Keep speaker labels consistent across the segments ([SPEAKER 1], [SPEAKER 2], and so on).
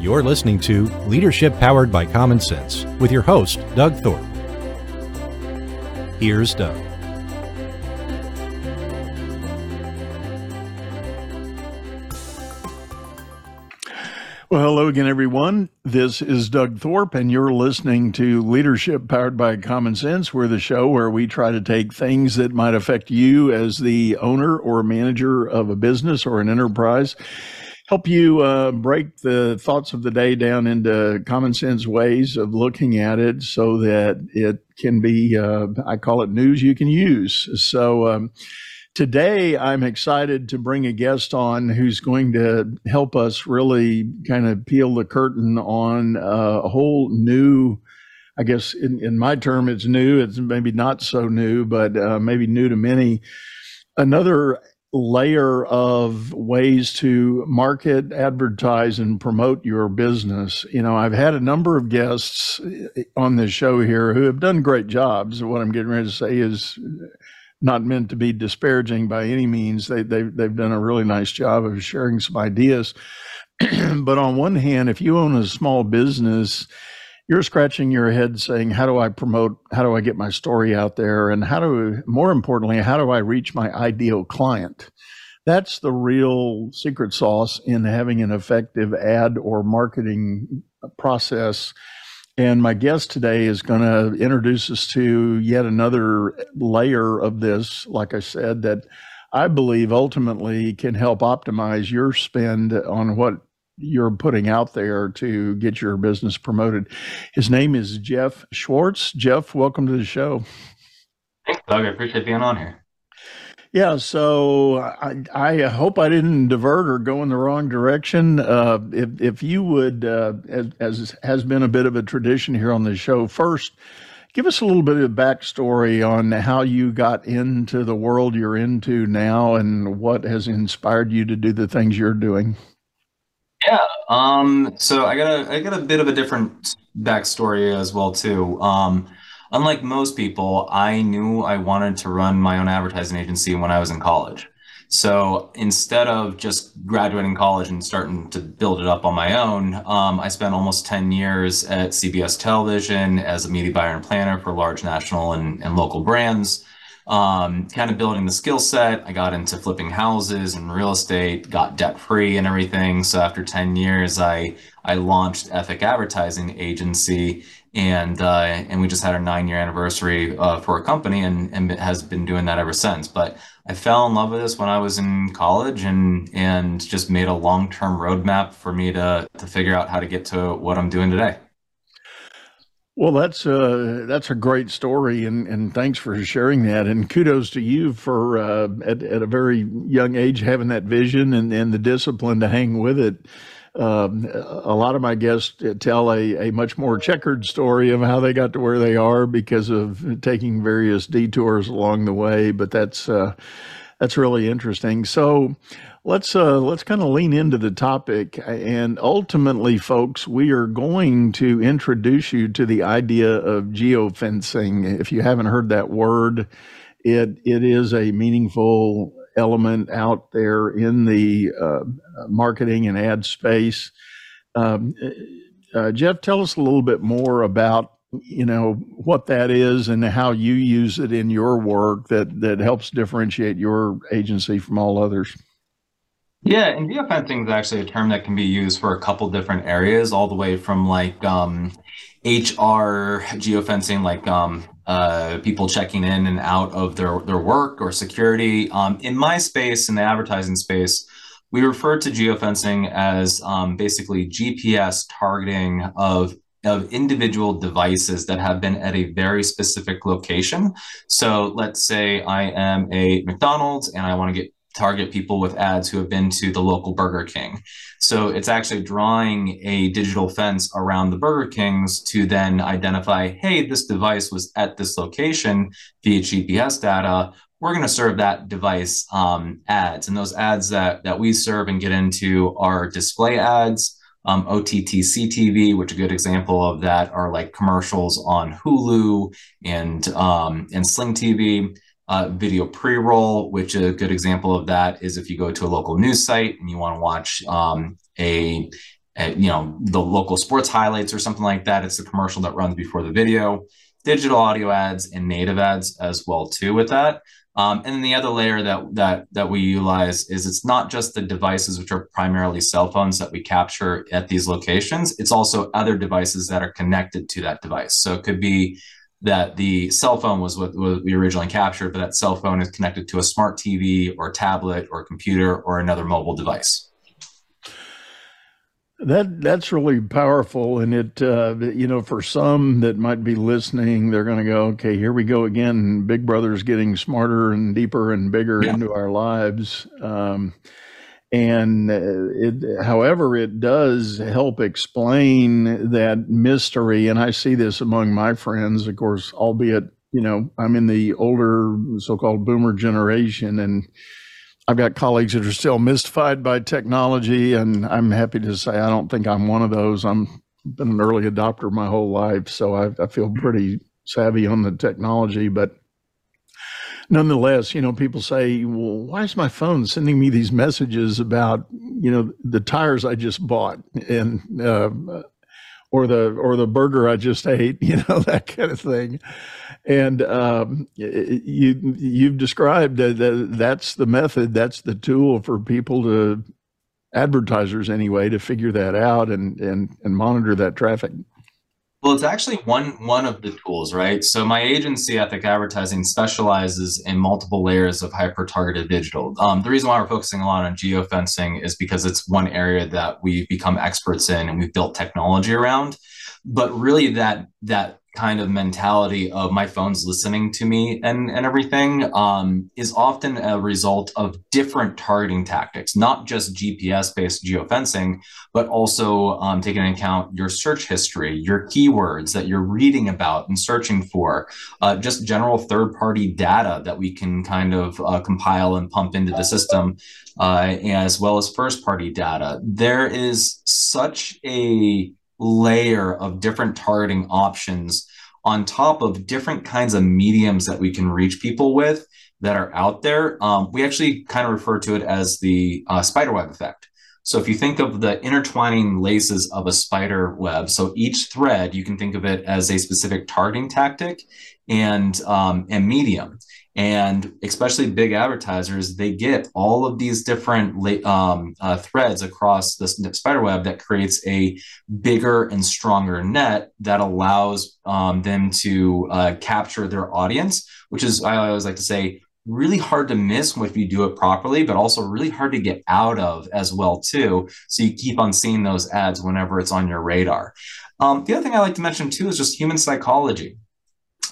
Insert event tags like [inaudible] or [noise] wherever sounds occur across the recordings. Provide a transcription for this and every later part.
[SPEAKER 1] You're listening to Leadership Powered by Common Sense with your host, Doug Thorpe. Here's Doug.
[SPEAKER 2] Well, hello again, everyone. This is Doug Thorpe, and you're listening to Leadership Powered by Common Sense. We're the show where we try to take things that might affect you as the owner or manager of a business or an enterprise, help you uh, break the thoughts of the day down into common sense ways of looking at it so that it can be, uh, I call it news you can use. So, um, Today, I'm excited to bring a guest on who's going to help us really kind of peel the curtain on uh, a whole new, I guess in, in my term, it's new. It's maybe not so new, but uh, maybe new to many. Another layer of ways to market, advertise, and promote your business. You know, I've had a number of guests eh, on this show here who have done great jobs. What I'm getting ready to say is not meant to be disparaging by any means. They, they, they've done a really nice job of sharing some ideas. [clears throat] but on one hand, if you own a small business, you're scratching your head saying, How do I promote? How do I get my story out there? And how do, more importantly, how do I reach my ideal client? That's the real secret sauce in having an effective ad or marketing process and my guest today is going to introduce us to yet another layer of this, like I said, that I believe ultimately can help optimize your spend on what you're putting out there to get your business promoted. His name is Jeff Swartz. Jeff, welcome to the show.
[SPEAKER 3] Thanks, Doug. I appreciate being on here.
[SPEAKER 2] Yeah, so I, I hope I didn't divert or go in the wrong direction. Uh, if, if you would, uh, as, as has been a bit of a tradition here on the show, first, give us a little bit of backstory on how you got into the world you're into now and what has inspired you to do the things you're doing.
[SPEAKER 3] Yeah, um, so I got a I got a bit of a different backstory as well too. Um, unlike most people, I knew I wanted to run my own advertising agency when I was in college. So instead of just graduating college and starting to build it up on my own, um, I spent almost 10 years at CBS Television as a media buyer and planner for large national and, and local brands. Um, kind of building the skill set. I got into flipping houses and real estate, got debt free and everything. So after 10 years, I, I launched Epic Advertising Agency and uh, and we just had our nine year anniversary uh, for a company and and has been doing that ever since. But I fell in love with this when I was in college and and just made a long term roadmap for me to to figure out how to get to what I'm doing today.
[SPEAKER 2] Well, that's uh, that's a great story, and, and thanks for sharing that. And kudos to you for uh, at, at a very young age having that vision and, and the discipline to hang with it. Um, a lot of my guests tell a, a much more checkered story of how they got to where they are because of taking various detours along the way. But that's uh, that's really interesting. So let's uh, let's kind of lean into the topic, and ultimately, folks, we are going to introduce you to the idea of geofencing. If you haven't heard that word, it it is a meaningful element out there in the uh, marketing and ad space. Um, uh, Jeff, tell us a little bit more about you know what that is and how you use it in your work that that helps differentiate your agency from all others.
[SPEAKER 3] Yeah, and geofencing is actually a term that can be used for a couple different areas, all the way from like um, HR geofencing, like um, uh, people checking in and out of their, their work or security. Um, in my space, in the advertising space, we refer to geofencing as um, basically GPS targeting of of individual devices that have been at a very specific location. So let's say I am a McDonald's and I want to get target people with ads who have been to the local Burger King. So it's actually drawing a digital fence around the Burger Kings to then identify, hey, this device was at this location via GPS data. We're going to serve that device um, ads, and those ads that that we serve and get into are display ads, um, OTT CTV, which a good example of that are like commercials on Hulu and um, and Sling TV uh, video pre-roll, which is a good example of that is if you go to a local news site and you want to watch um, a you know the local sports highlights or something like that. It's the commercial that runs before the video, digital audio ads and native ads as well too with that. Um, and then the other layer that that that we utilize is it's not just the devices which are primarily cell phones that we capture at these locations. It's also other devices that are connected to that device. So it could be that the cell phone was what, what we originally captured, but that cell phone is connected to a smart TV or tablet or computer or another mobile device.
[SPEAKER 2] That that's really powerful, and it uh, you know for some that might be listening, they're going to go, okay, here we go again. Big Brother's getting smarter and deeper and bigger yeah. into our lives. Um, and uh, it, however, it does help explain that mystery. And I see this among my friends, of course, albeit you know I'm in the older so-called Boomer generation, and I've got colleagues that are still mystified by technology, and I'm happy to say I don't think I'm one of those. I'm been an early adopter my whole life, so I, I feel pretty savvy on the technology. But nonetheless, you know, people say, "Well, why is my phone sending me these messages about you know the tires I just bought?" and uh, or the or the burger I just ate, [laughs] you know that kind of thing. And um, you you've described that, that that's the method, that's the tool for people to advertisers anyway to figure that out and and and monitor that traffic.
[SPEAKER 3] Well, it's actually one one of the tools, right? So my agency, Epic Advertising, specializes in multiple layers of hyper-targeted digital. Um, the reason why we're focusing a lot on geofencing is because it's one area that we've become experts in and we've built technology around. But really, that that kind of mentality of my phone's listening to me and, and everything um, is often a result of different targeting tactics, not just GPS based geofencing, but also um, taking into account your search history, your keywords that you're reading about and searching for, uh, just general third party data that we can kind of uh, compile and pump into the system, uh, as well as first party data. There is such a layer of different targeting options on top of different kinds of mediums that we can reach people with that are out there. Um, we actually kind of refer to it as the uh, spider web effect. So if you think of the intertwining laces of a spider web, so each thread, you can think of it as a specific targeting tactic and um, and medium and especially big advertisers they get all of these different um, uh, threads across the spider web that creates a bigger and stronger net that allows um, them to uh, capture their audience which is i always like to say really hard to miss if you do it properly but also really hard to get out of as well too. So you keep on seeing those ads whenever it's on your radar. Um, the other thing i like to mention too is just human psychology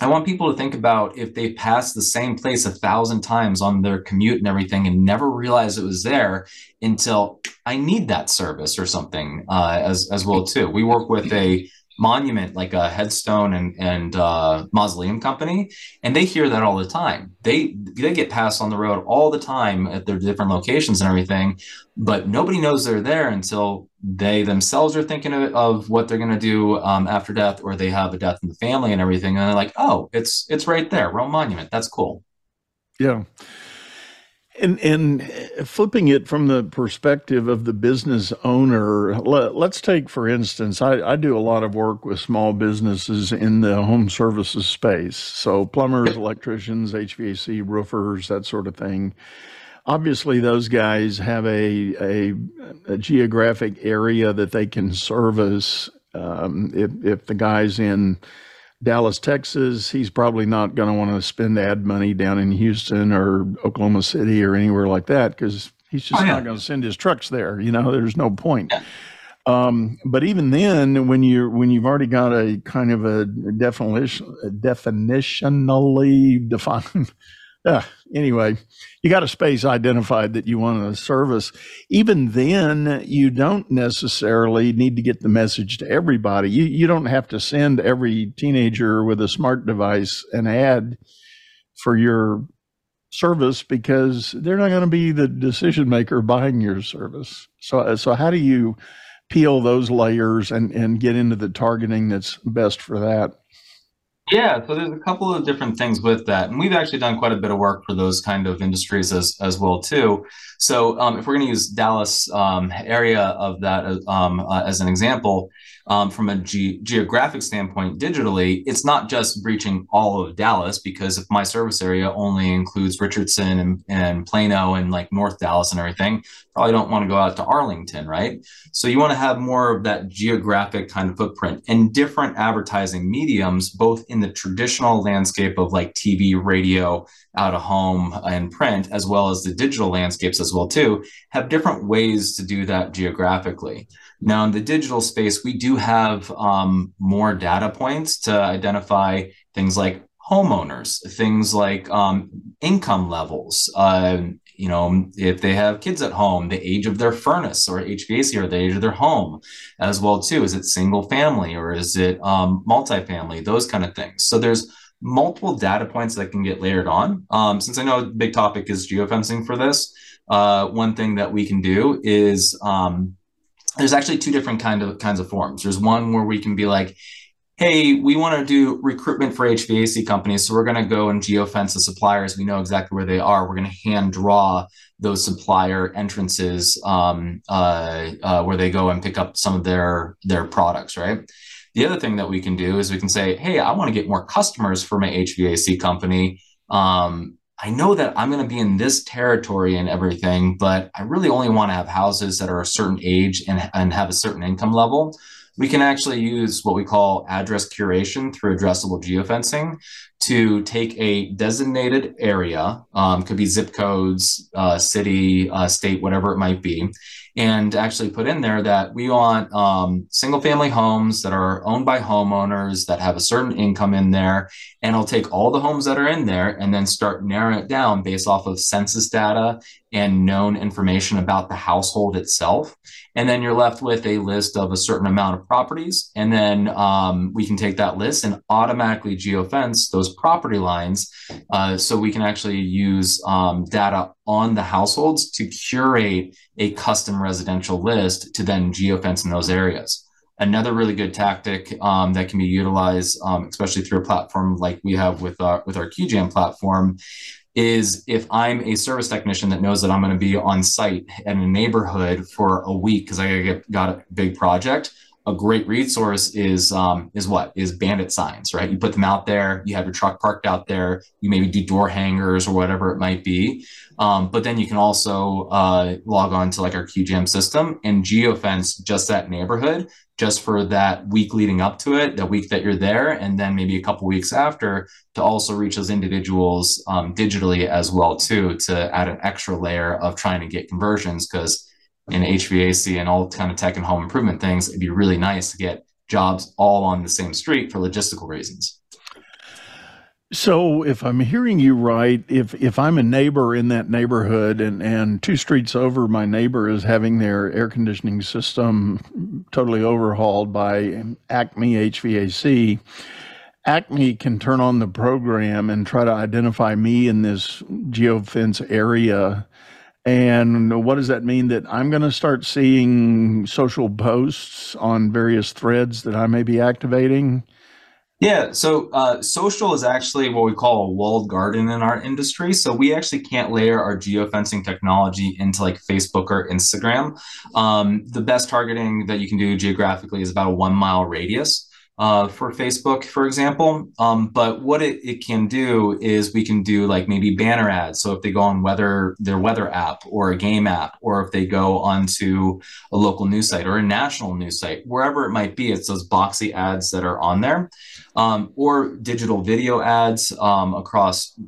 [SPEAKER 3] I want people to think about if they passed the same place a thousand times on their commute and everything and never realized it was there until I need that service or something uh, as as well too. We work with a monument like a headstone and and uh, mausoleum company and they hear that all the time. They they get passed on the road all the time at their different locations and everything but nobody knows they're there until they themselves are thinking of, of what they're going to do um, after death or they have a death in the family and everything and they're like oh it's it's right there rome monument. That's cool.
[SPEAKER 2] Yeah and and flipping it from the perspective of the business owner, let, us take for instance, I, I do a lot of work with small businesses in the home services space. So plumbers, electricians, HVAC, roofers, that sort of thing. Obviously, those guys have a a, a geographic area that they can service. Um, if if the guys in Dallas, Texas, he's probably not going to want to spend ad money down in Houston or Oklahoma City or anywhere like that because he's just oh, yeah. not going to send his trucks there. You know, there's no point. Yeah. Um, but even then, when you're when you've already got a kind of a definition, a definitionally defined uh, anyway, you got a space identified that you want to service. Even then, you don't necessarily need to get the message to everybody. You, you don't have to send every teenager with a smart device an ad for your service because they're not going to be the decision maker buying your service. So, so how do you peel those layers and, and get into the targeting that's best for that?
[SPEAKER 3] Yeah, so there's a couple of different things with that, and we've actually done quite a bit of work for those kind of industries as as well too. So um, if we're going to use Dallas um, area of that um, uh, as an example, um, from a ge- geographic standpoint digitally, it's not just breaching all of Dallas because if my service area only includes Richardson and, and Plano and like North Dallas and everything, probably don't want to go out to Arlington, right? So you want to have more of that geographic kind of footprint and different advertising mediums, both in the traditional landscape of like TV, radio, out of home and print, as well as the digital landscapes as well too, have different ways to do that geographically. Now, in the digital space, we do have um, more data points to identify things like homeowners, things like um, income levels. Uh, you know, if they have kids at home, the age of their furnace or HVAC or the age of their home as well too. Is it single family or is it um, multifamily? Those kind of things. So there's multiple data points that can get layered on. Um, since I know a big topic is geofencing for this, uh, one thing that we can do is um, there's actually two different kind of kinds of forms. There's one where we can be like, hey, we want to do recruitment for HVAC companies. So we're going to go and geofence the suppliers. We know exactly where they are. We're going to hand draw those supplier entrances um, uh, uh, where they go and pick up some of their their products, right? The other thing that we can do is we can say, hey, I want to get more customers for my HVAC company. Um, I know that I'm going to be in this territory and everything, but I really only want to have houses that are a certain age and, and have a certain income level. We can actually use what we call address curation through addressable geofencing to take a designated area, um, could be zip codes, uh, city, uh, state, whatever it might be, and actually put in there that we want um, single family homes that are owned by homeowners that have a certain income in there. And I'll take all the homes that are in there and then start narrowing it down based off of census data and known information about the household itself. And then you're left with a list of a certain amount of properties. And then um, we can take that list and automatically geofence those property lines. Uh, so we can actually use um, data on the households to curate a custom residential list to then geofence in those areas. Another really good tactic um, that can be utilized, um, especially through a platform like we have with our with our QGIAM platform, is if I'm a service technician that knows that I'm going to be on site in a neighborhood for a week because I get got a big project. A great resource is um, is what is bandit signs, right? You put them out there. You have your truck parked out there. You maybe do door hangers or whatever it might be. Um, but then you can also uh, log on to like our QGIAM system and geofence just that neighborhood just for that week leading up to it, the week that you're there, and then maybe a couple weeks after to also reach those individuals um, digitally as well too to add an extra layer of trying to get conversions because in HVAC and all kind of tech and home improvement things, it'd be really nice to get jobs all on the same street for logistical reasons.
[SPEAKER 2] So, if I'm hearing you right, if if I'm a neighbor in that neighborhood and and two streets over, my neighbor is having their air conditioning system totally overhauled by Acme HVAC, Acme can turn on the program and try to identify me in this geofence area. And what does that mean? That I'm going to start seeing social posts on various threads that I may be activating?
[SPEAKER 3] Yeah, so uh, social is actually what we call a walled garden in our industry. So we actually can't layer our geofencing technology into like Facebook or Instagram. Um, the best targeting that you can do geographically is about a one mile radius uh, for Facebook, for example. Um, but what it, it can do is we can do like maybe banner ads. So if they go on weather their weather app or a game app, or if they go onto a local news site or a national news site, wherever it might be, it's those boxy ads that are on there, um, or digital video ads um, across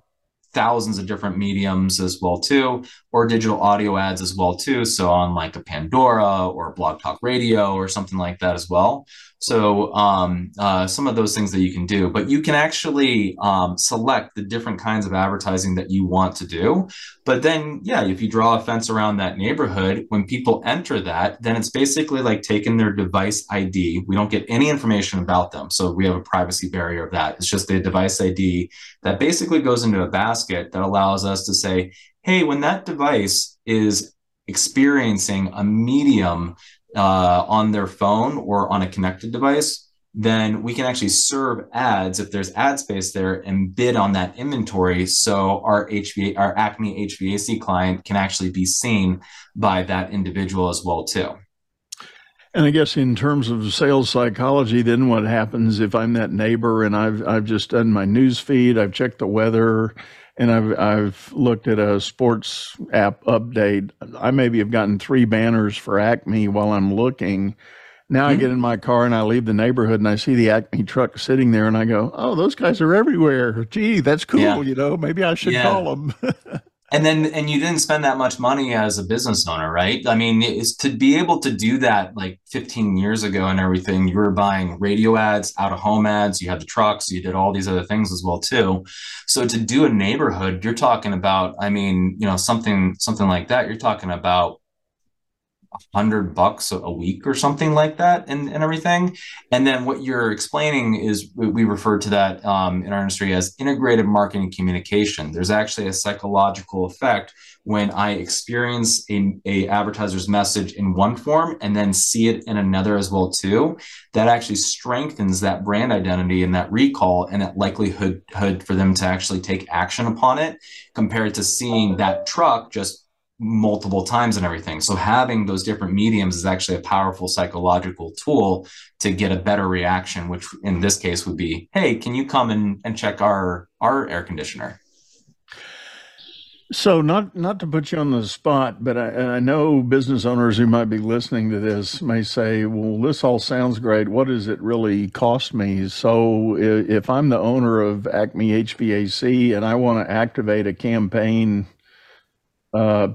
[SPEAKER 3] thousands of different mediums as well too or digital audio ads as well too so on like a pandora or blog talk radio or something like that as well so um, uh, some of those things that you can do, but you can actually um, select the different kinds of advertising that you want to do. But then, yeah, if you draw a fence around that neighborhood, when people enter that, then it's basically like taking their device ID. We don't get any information about them, so we have a privacy barrier of that. It's just a device ID that basically goes into a basket that allows us to say, hey, when that device is experiencing a medium uh, on their phone or on a connected device, then we can actually serve ads if there's ad space there and bid on that inventory. So our HVA, our Acme HVAC client can actually be seen by that individual as well too.
[SPEAKER 2] And I guess in terms of sales psychology, then what happens if I'm that neighbor and I've I've just done my news feed, I've checked the weather, and I've I've looked at a sports app update. I maybe have gotten three banners for Acme while I'm looking. Now mm-hmm. I get in my car and I leave the neighborhood and I see the Acme truck sitting there and I go, "Oh, those guys are everywhere. Gee, that's cool. Yeah. You know, maybe I should yeah. call them." [laughs]
[SPEAKER 3] and then and you didn't spend that much money as a business owner right? I mean is to be able to do that like 15 years ago and everything you were buying radio ads out of home ads you had the trucks you did all these other things as well too. So to do a neighborhood you're talking about i mean you know something something like that you're talking about hundred bucks a week or something like that and, and everything. And then what you're explaining is we refer to that um, in our industry as integrated marketing communication. There's actually a psychological effect when I experience a, a advertiser's message in one form and then see it in another as well too. That actually strengthens that brand identity and that recall and that likelihood for them to actually take action upon it compared to seeing that truck just multiple times and everything. So having those different mediums is actually a powerful psychological tool to get a better reaction, which in this case would be, hey, can you come and, and check our our air conditioner?
[SPEAKER 2] So not not to put you on the spot, but I, I know business owners who might be listening to this may say, "Well, this all sounds great. What does it really cost me?" So if I'm the owner of Acme HVAC and I want to activate a campaign uh,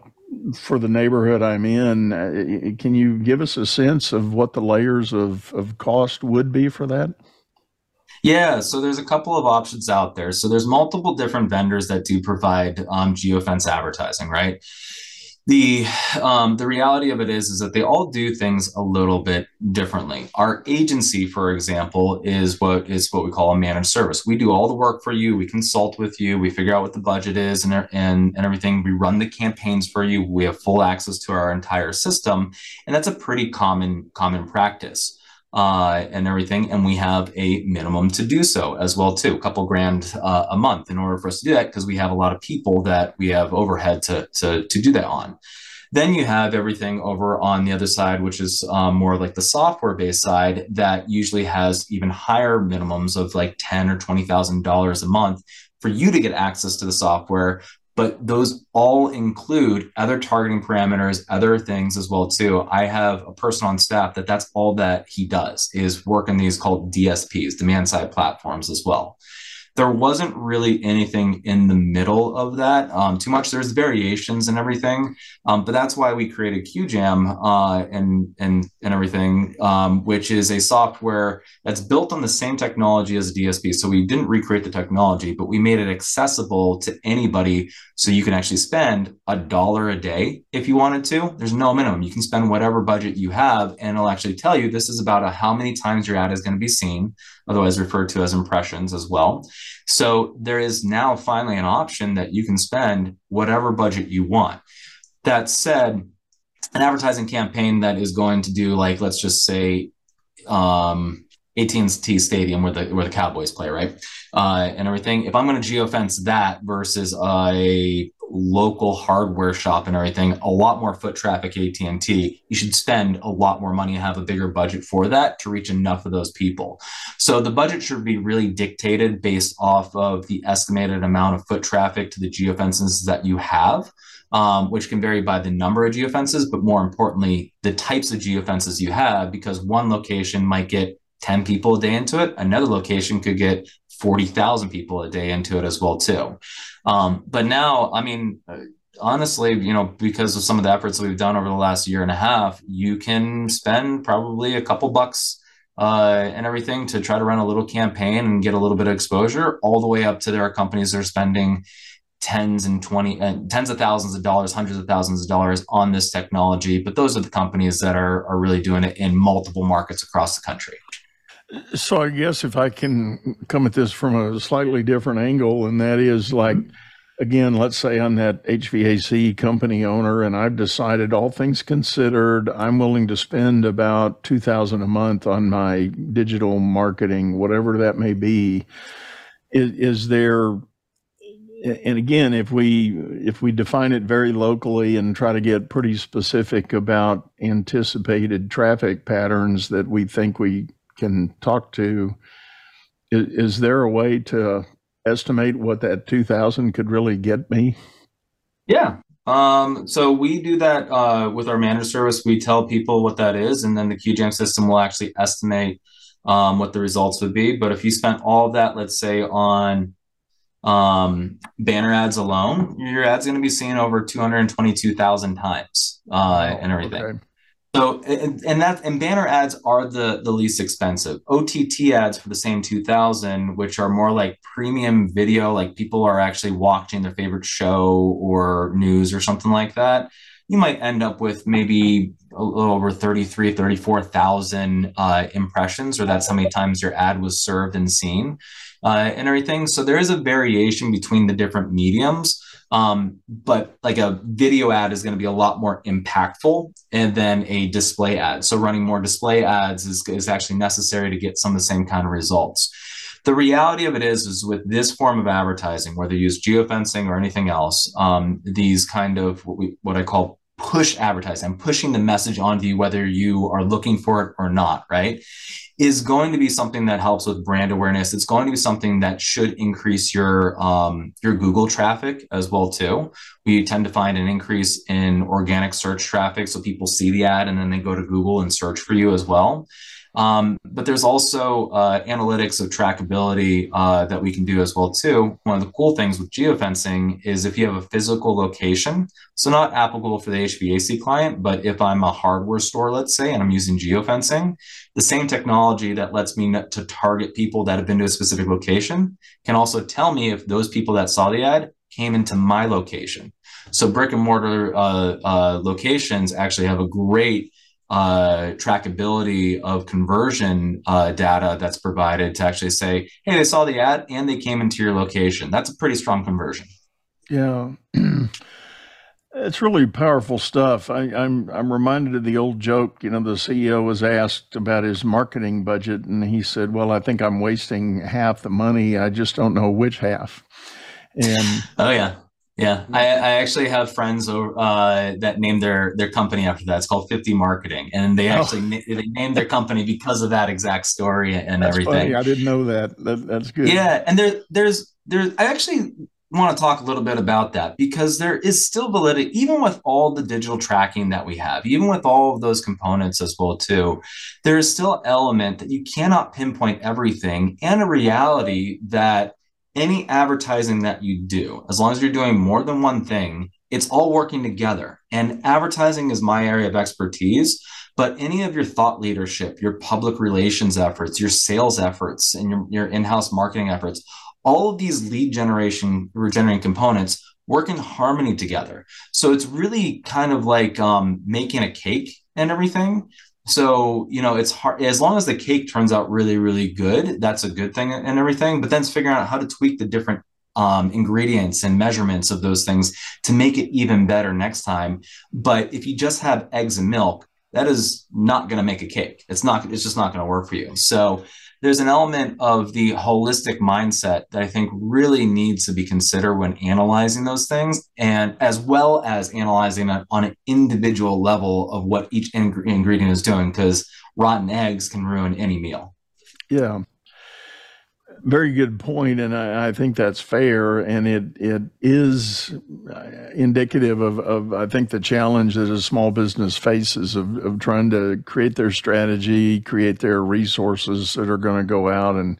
[SPEAKER 2] for the neighborhood I'm in. Uh, can you give us a sense of what the layers of, of cost would be for that?
[SPEAKER 3] Yeah, so there's a couple of options out there. So there's multiple different vendors that do provide um, geofence advertising, right? The um, the reality of it is is that they all do things a little bit differently. Our agency, for example, is what is what we call a managed service. We do all the work for you. We consult with you. We figure out what the budget is and and and everything. We run the campaigns for you. We have full access to our entire system, and that's a pretty common common practice uh, and everything. And we have a minimum to do so as well too, a couple grand uh, a month in order for us to do that because we have a lot of people that we have overhead to, to, to do that on. Then you have everything over on the other side, which is um, more like the software based side that usually has even higher minimums of like ten or twenty thousand dollars a month for you to get access to the software but those all include other targeting parameters other things as well too. I have a person on staff that that's all that he does is work in these called dsps demand side platforms as well there wasn't really anything in the middle of that um, too much. There's variations and everything, um, but that's why we created QJam uh, and and and everything, um, which is a software that's built on the same technology as DSP. So we didn't recreate the technology, but we made it accessible to anybody, so you can actually spend a dollar a day if you wanted to. There's no minimum. You can spend whatever budget you have, and it'll actually tell you this is about a, how many times your ad is going to be seen otherwise referred to as impressions as well. So there is now finally an option that you can spend whatever budget you want. That said, an advertising campaign that is going to do like let's just say um, AT&T Stadium where the where the Cowboys play, right? Uh, and everything. If I'm going to geofence that versus a local hardware shop and everything, a lot more foot traffic AT&T, you should spend a lot more money and have a bigger budget for that to reach enough of those people. So the budget should be really dictated based off of the estimated amount of foot traffic to the geofences that you have. Um, which can vary by the number of geofences, but more importantly, the types of geofences you have, because one location might get 10 people a day into it. Another location could get 40,000 people a day into it as well too. Um, but now, I mean, uh, honestly, you know, because of some of the efforts that we've done over the last year and a half, you can spend probably a couple bucks uh, and everything to try to run a little campaign and get a little bit of exposure, all the way up to there are companies that are spending tens and 20 uh, tens of thousands of dollars hundreds of thousands of dollars on this technology but those are the companies that are, are really doing it in multiple markets across the country
[SPEAKER 2] so I guess if I can come at this from a slightly different angle, and that is like again, let's say I'm that HVAC company owner and I've decided all things considered, I'm willing to spend about 2000 a month on my digital marketing, whatever that may be. Is, is there and again, if we if we define it very locally and try to get pretty specific about anticipated traffic patterns that we think we can talk to, is, is there a way to estimate what that 2000 could really get me?
[SPEAKER 3] Yeah. Um, so we do that uh, with our manager service. We tell people what that is, and then the QGIM system will actually estimate um, what the results would be. But if you spent all of that, let's say on um, banner ads alone, your ad's going to be seen over 222,000 times uh, and everything. Okay. So and, and that and banner ads are the the least expensive. OTT ads for the same 2000 which are more like premium video like people are actually watching their favorite show or news or something like that. You might end up with maybe a little over 33 34,000 uh, impressions or that's how many times your ad was served and seen uh, and everything. So there is a variation between the different mediums. Um, but like a video ad is going to be a lot more impactful and then a display ad. So running more display ads is, is actually necessary to get some of the same kind of results. The reality of it is, is with this form of advertising, whether you use geofencing or anything else, um, these kind of what, we, what I call push advertising. I'm pushing the message onto you whether you are looking for it or not, right? Is going to be something that helps with brand awareness. It's going to be something that should increase your um, your Google traffic as well too. We tend to find an increase in organic search traffic, so people see the ad and then they go to Google and search for you as well. Um, but there's also uh, analytics of trackability uh, that we can do as well too. One of the cool things with geofencing is if you have a physical location, so not applicable for the HVAC client, but if I'm a hardware store, let's say, and I'm using geofencing, the same technology that lets me to target people that have been to a specific location can also tell me if those people that saw the ad came into my location. So brick and mortar uh, uh locations actually have a great uh, trackability of conversion uh, data that's provided to actually say, hey, they saw the ad and they came into your location. That's a pretty strong conversion.
[SPEAKER 2] Yeah. [clears throat] it's really powerful stuff. I, am I'm, I'm reminded of the old joke. You know, the CEO was asked about his marketing budget, and he said, "Well, I think I'm wasting half the money. I just don't know which half."
[SPEAKER 3] And [laughs] oh yeah, yeah, I, I actually have friends uh, that named their their company after that. It's called Fifty Marketing, and they oh. actually oh. na- they named their company because of that exact story and
[SPEAKER 2] that's
[SPEAKER 3] everything.
[SPEAKER 2] Funny. I didn't know that. that. That's good.
[SPEAKER 3] Yeah, and there there's there's I actually want to talk a little bit about that because there is still validity even with all the digital tracking that we have even with all of those components as well too there is still element that you cannot pinpoint everything and a reality that any advertising that you do, as long as you're doing more than one thing, it's all working together. And advertising is my area of expertise. But any of your thought leadership, your public relations efforts, your sales efforts, and your, your in house marketing efforts, all of these lead generation, regenerating components work in harmony together. So it's really kind of like um, making a cake and everything. So, you know, it's hard as long as the cake turns out really, really good, that's a good thing and everything. But then it's figuring out how to tweak the different um, ingredients and measurements of those things to make it even better next time. But if you just have eggs and milk, that is not going to make a cake. It's not, it's just not going to work for you. So there's an element of the holistic mindset that I think really needs to be considered when analyzing those things, and as well as analyzing it on an individual level of what each ing- ingredient is doing, because rotten eggs can ruin any meal.
[SPEAKER 2] Yeah very good point, and I, I, think that's fair, and it it is indicative of, of I think the challenge that a small business faces of, of trying to create their strategy, create their resources that are going to go out and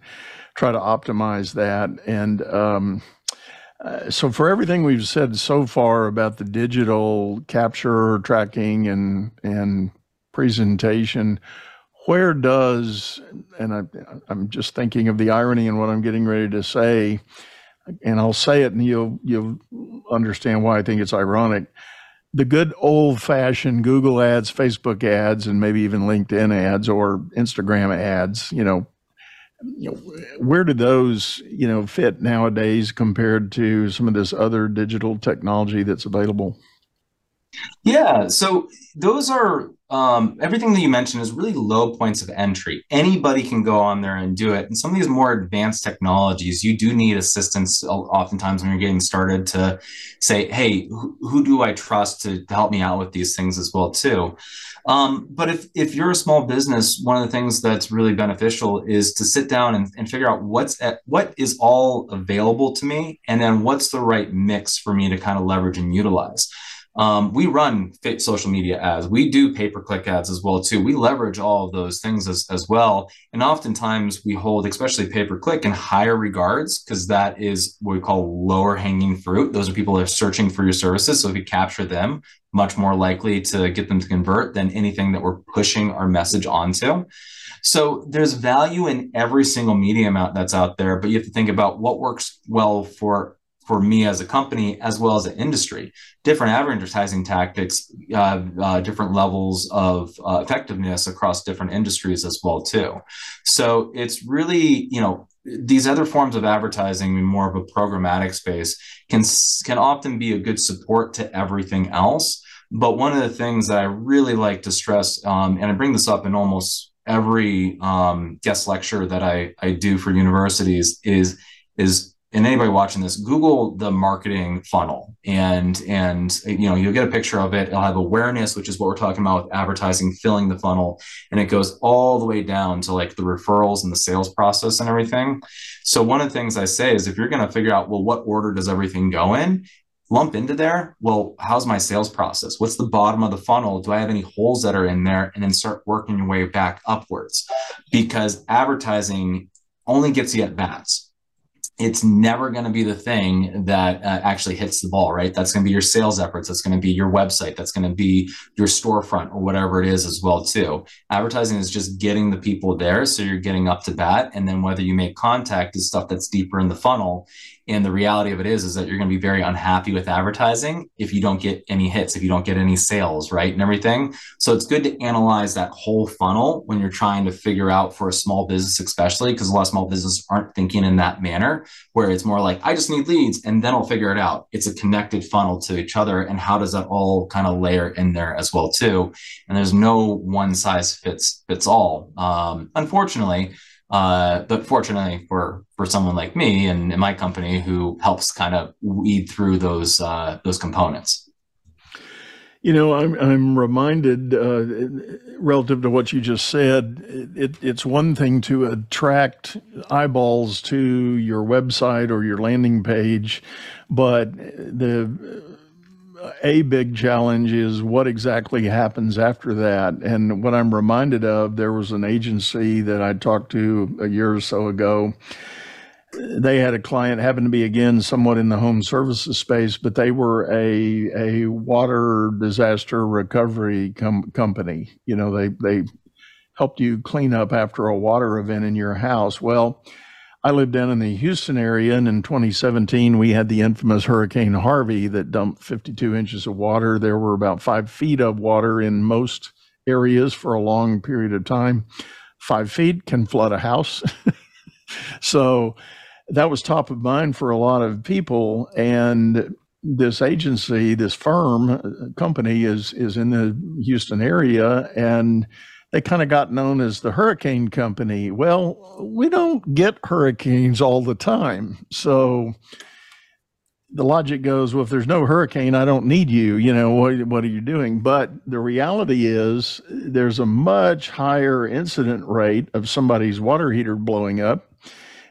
[SPEAKER 2] try to optimize that, and um, uh, so for everything we've said so far about the digital capture, tracking, and and presentation where does and I, i'm just thinking of the irony in what i'm getting ready to say and i'll say it and you'll you'll understand why i think it's ironic the good old fashioned google ads facebook ads and maybe even linkedin ads or instagram ads you know you know, where do those you know fit nowadays compared to some of this other digital technology that's available?
[SPEAKER 3] Yeah, so those are um, everything that you mentioned is really low points of entry. Anybody can go on there and do it. And some of these more advanced technologies, you do need assistance oftentimes when you're getting started to say, hey, who, who do I trust to, to, help me out with these things as well too. Um, but if, if you're a small business, one of the things that's really beneficial is to sit down and, and figure out what's at, what is all available to me, and then what's the right mix for me to kind of leverage and utilize. Um, we run social media ads. We do pay per click ads as well too. We leverage all of those things as, as well. And oftentimes we hold, especially pay per click, in higher regards because that is what we call lower hanging fruit. Those are people that are searching for your services. So if you capture them, much more likely to get them to convert than anything that we're pushing our message onto. So there's value in every single medium out that's out there, but you have to think about what works well for for me as a company as well as an industry different advertising tactics uh, uh, different levels of uh, effectiveness across different industries as well too. So it's really you know these other forms of advertising in more of a programmatic space can can often be a good support to everything else. But one of the things that i really like to stress um, and i bring this up in almost every um, guest lecture that I, I do for universities is is and anybody watching this, Google the marketing funnel, and and you know you'll get a picture of it. It'll have awareness, which is what we're talking about with advertising, filling the funnel, and it goes all the way down to like the referrals and the sales process and everything. So one of the things I say is if you're going to figure out well what order does everything go in, lump into there. Well, how's my sales process? What's the bottom of the funnel? Do I have any holes that are in there? And then start working your way back upwards, because advertising only gets you at bats it's never going to be the thing that uh, actually hits the ball, right? That's going to be your sales efforts. That's going to be your website. That's going to be your storefront or whatever it is as well too. Advertising is just getting the people there, so you're getting up to bat, and then whether you make contact is stuff that's deeper in the funnel. And the reality of it is, is that you're going to be very unhappy with advertising if you don't get any hits, if you don't get any sales, right? And everything. So it's good to analyze that whole funnel when you're trying to figure out for a small business, especially because a lot of small businesses aren't thinking in that manner, where it's more like, I just need leads and then I'll figure it out. It's a connected funnel to each other. And how does that all kind of layer in there as well, too? And there's no one size fits fits all. Um, unfortunately, uh, but fortunately for for someone like me and, in my company who helps kind of weed through those uh, those components.
[SPEAKER 2] You know, I'm I'm reminded uh, relative to what you just said. It, it's one thing to attract eyeballs to your website or your landing page, but the a big challenge is what exactly happens after that. And what I'm reminded of, there was an agency that I talked to a year or so ago. They had a client, happened to be again somewhat in the home services space, but they were a a water disaster recovery com- company. You know, they they helped you clean up after a water event in your house. Well, I lived down in the Houston area, and in 2017, we had the infamous Hurricane Harvey that dumped 52 inches of water. There were about five feet of water in most areas for a long period of time. Five feet can flood a house. [laughs] so that was top of mind for a lot of people. And this agency, this firm uh, company is is in the Houston area, and they kind of got known as the hurricane company. Well, we don't get hurricanes all the time. So the logic goes, well, if there's no hurricane, I don't need you. You know, what, what are you doing? But the reality is there's a much higher incident rate of somebody's water heater blowing up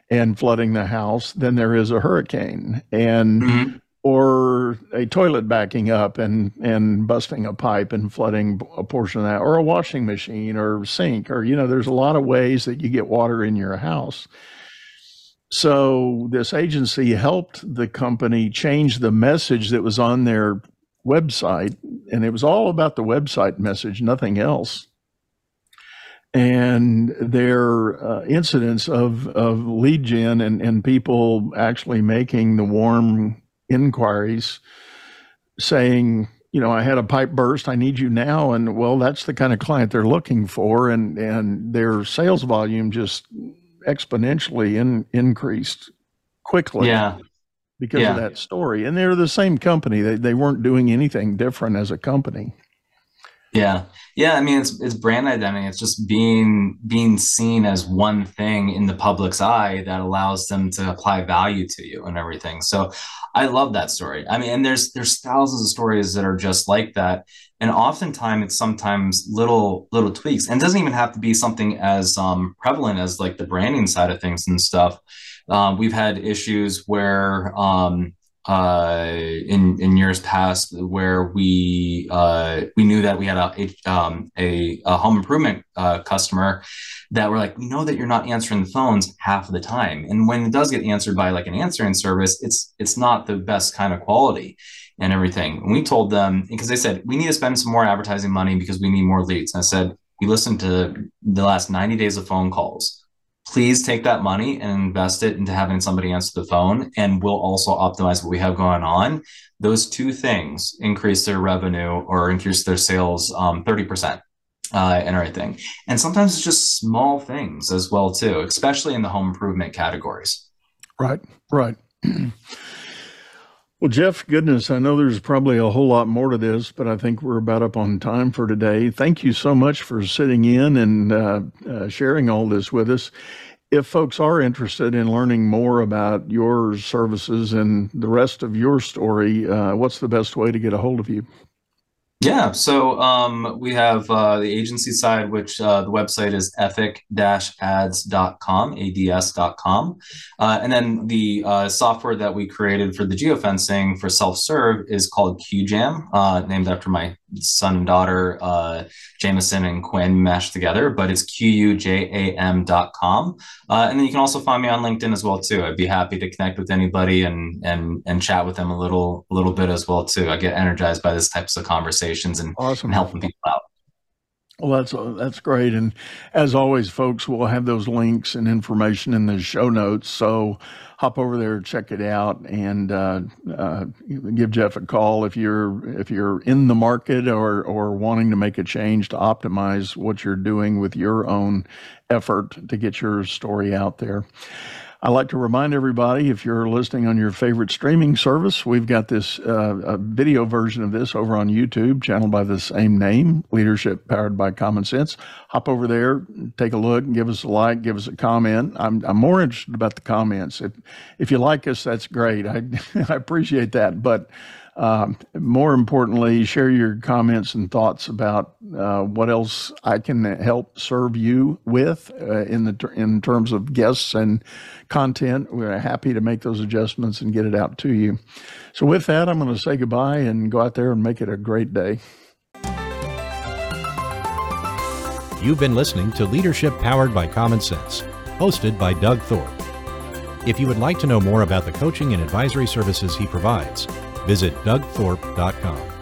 [SPEAKER 2] and flooding the house than there is a hurricane. And mm-hmm or a toilet backing up and, and busting a pipe and flooding a portion of that, or a washing machine or sink, or, you know, there's a lot of ways that you get water in your house. So this agency helped the company change the message that was on their website, and it was all about the website message, nothing else. And their uh, incidents of, of lead gen and, and people actually making the warm inquiries saying, you know, I had a pipe burst, I need you now. And well, that's the kind of client they're looking for. And, and their sales volume just exponentially in, increased quickly.
[SPEAKER 3] Yeah.
[SPEAKER 2] Because
[SPEAKER 3] Yeah.
[SPEAKER 2] of that story. And they're the same company. They, they weren't doing anything different as a company.
[SPEAKER 3] Yeah. Yeah. I mean, it's it's brand identity. It's just being being seen as one thing in the public's eye that allows them to apply value to you and everything. So I love that story. I mean, and there's there's thousands of stories that are just like that. And oftentimes it's sometimes little little tweaks. And doesn't even have to be something as um, prevalent as like the branding side of things and stuff. Um, we've had issues where um, uh, in in years past where we uh, we knew that we had a a, um, a, a home improvement uh, customer that were like, we know that you're not answering the phones half of the time, and when it does get answered by like an answering service, it's it's not the best kind of quality and everything. And we told them because they said we need to spend some more advertising money because we need more leads. And I said we listened to the last 90 days of phone calls please take that money and invest it into having somebody answer the phone and we'll also optimize what we have going on. Those two things increase their revenue or increase their sales um, 30% uh, and everything. And sometimes it's just small things as well too especially in the home improvement categories.
[SPEAKER 2] Right, right. [clears throat] well, Jeff, goodness, I know there's probably a whole lot more to this, but I think we're about up on time for today. Thank you so much for sitting in and uh, uh, sharing all this with us. If folks are interested in learning more about your services and the rest of your story, uh, what's the best way to get a hold of you?
[SPEAKER 3] Yeah, so um, we have uh, the agency side, which uh, the website is epic-ads.com, ads.com. Uh, and then the uh, software that we created for the geofencing for self-serve is called QuJam, uh, named after my son and daughter, uh, Jameson and Quinn mashed together, but it's Q-U-J-A-M.com. Uh, and then you can also find me on LinkedIn as well, too. I'd be happy to connect with anybody and, and, and chat with them a little, a little bit as well, too. I get energized by this types of conversations and,
[SPEAKER 2] Awesome.
[SPEAKER 3] and helping people out.
[SPEAKER 2] Well, that's uh, that's great, and as always, folks, we'll have those links and information in the show notes. So hop over there, check it out, and uh, uh, give Jeff a call if you're if you're in the market or or wanting to make a change to optimize what you're doing with your own effort to get your story out there. I like to remind everybody if you're listening on your favorite streaming service, we've got this uh, video version of this over on YouTube, channel by the same name, Leadership Powered by Common Sense. Hop over there, take a look, give us a like, give us a comment. I'm, I'm more interested about the comments. If if you like us, that's great. I [laughs] I appreciate that, but. Um, more importantly, share your comments and thoughts about uh, what else I can help serve you with uh, in the in terms of guests and content. We're happy to make those adjustments and get it out to you. So, with that, I'm going to say goodbye and go out there and make it a great day.
[SPEAKER 1] You've been listening to Leadership Powered by Common Sense, hosted by Doug Thorpe. If you would like to know more about the coaching and advisory services he provides, visit dougthorpe.com.